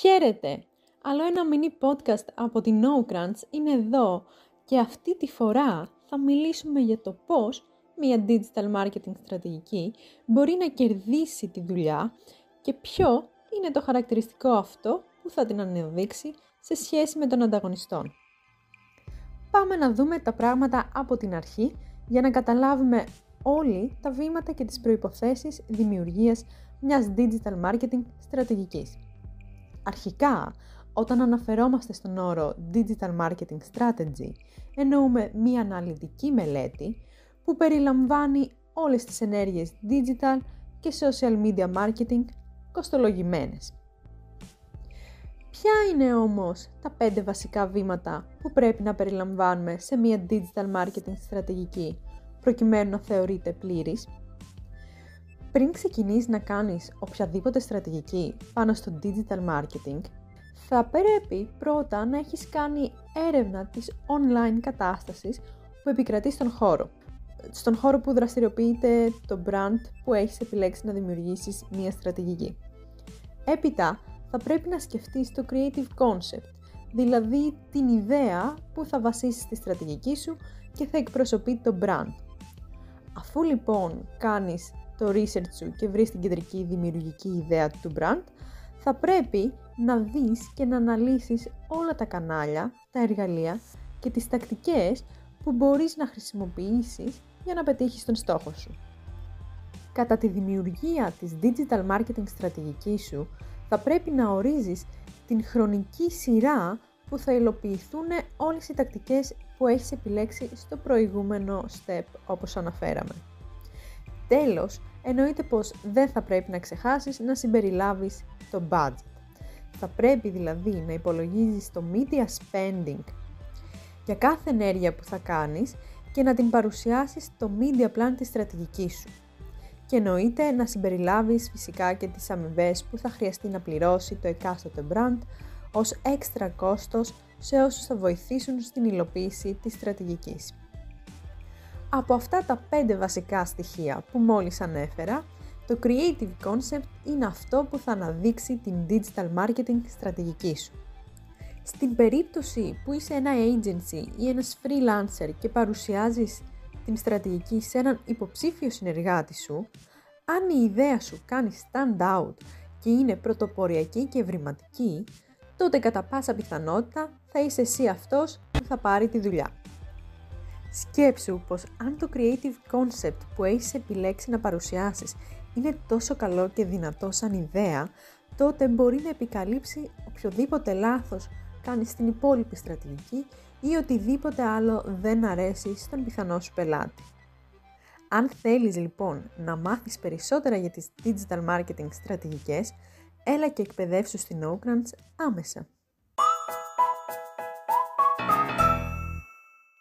Χαίρετε! Άλλο ένα mini podcast από την NoCrunch είναι εδώ και αυτή τη φορά θα μιλήσουμε για το πώς μια digital marketing στρατηγική μπορεί να κερδίσει τη δουλειά και ποιο είναι το χαρακτηριστικό αυτό που θα την ανεδείξει σε σχέση με τον ανταγωνιστών. Πάμε να δούμε τα πράγματα από την αρχή για να καταλάβουμε όλοι τα βήματα και τις προϋποθέσεις δημιουργίας μιας digital marketing στρατηγικής. Αρχικά, όταν αναφερόμαστε στον όρο Digital Marketing Strategy, εννοούμε μία αναλυτική μελέτη που περιλαμβάνει όλες τις ενέργειες digital και social media marketing κοστολογημένες. Ποια είναι όμως τα πέντε βασικά βήματα που πρέπει να περιλαμβάνουμε σε μία digital marketing στρατηγική προκειμένου να θεωρείται πλήρης; Πριν ξεκινήσεις να κάνεις οποιαδήποτε στρατηγική πάνω στο digital marketing, θα πρέπει πρώτα να έχεις κάνει έρευνα της online κατάστασης που επικρατεί στον χώρο. Στον χώρο που δραστηριοποιείται το brand που έχεις επιλέξει να δημιουργήσεις μια στρατηγική. Έπειτα, θα πρέπει να σκεφτείς το creative concept, δηλαδή την ιδέα που θα βασίσεις τη στρατηγική σου και θα εκπροσωπεί το brand. Αφού λοιπόν κάνεις το research σου και βρεις την κεντρική δημιουργική ιδέα του brand, θα πρέπει να δεις και να αναλύσεις όλα τα κανάλια, τα εργαλεία και τις τακτικές που μπορείς να χρησιμοποιήσεις για να πετύχεις τον στόχο σου. Κατά τη δημιουργία της digital marketing στρατηγικής σου, θα πρέπει να ορίζεις την χρονική σειρά που θα υλοποιηθούν όλες οι τακτικές που έχεις επιλέξει στο προηγούμενο step όπως αναφέραμε. Τέλος, εννοείται πως δεν θα πρέπει να ξεχάσεις να συμπεριλάβεις το budget. Θα πρέπει δηλαδή να υπολογίζεις το media spending για κάθε ενέργεια που θα κάνεις και να την παρουσιάσεις το media plan της στρατηγικής σου. Και εννοείται να συμπεριλάβεις φυσικά και τις αμοιβές που θα χρειαστεί να πληρώσει το εκάστοτε brand ως έξτρα κόστος σε όσους θα βοηθήσουν στην υλοποίηση της στρατηγικής. Από αυτά τα πέντε βασικά στοιχεία που μόλις ανέφερα, το Creative Concept είναι αυτό που θα αναδείξει την Digital Marketing στρατηγική σου. Στην περίπτωση που είσαι ένα agency ή ένας freelancer και παρουσιάζεις την στρατηγική σε έναν υποψήφιο συνεργάτη σου, αν η ιδέα σου κάνει stand out και είναι πρωτοποριακή και ευρηματική, τότε κατά πάσα πιθανότητα θα είσαι εσύ αυτός που θα πάρει τη δουλειά. Σκέψου πως αν το creative concept που έχεις επιλέξει να παρουσιάσεις είναι τόσο καλό και δυνατό σαν ιδέα, τότε μπορεί να επικαλύψει οποιοδήποτε λάθος κάνει στην υπόλοιπη στρατηγική ή οτιδήποτε άλλο δεν αρέσει στον πιθανό σου πελάτη. Αν θέλεις λοιπόν να μάθεις περισσότερα για τις digital marketing στρατηγικές, έλα και εκπαιδεύσου στην Oakrants άμεσα.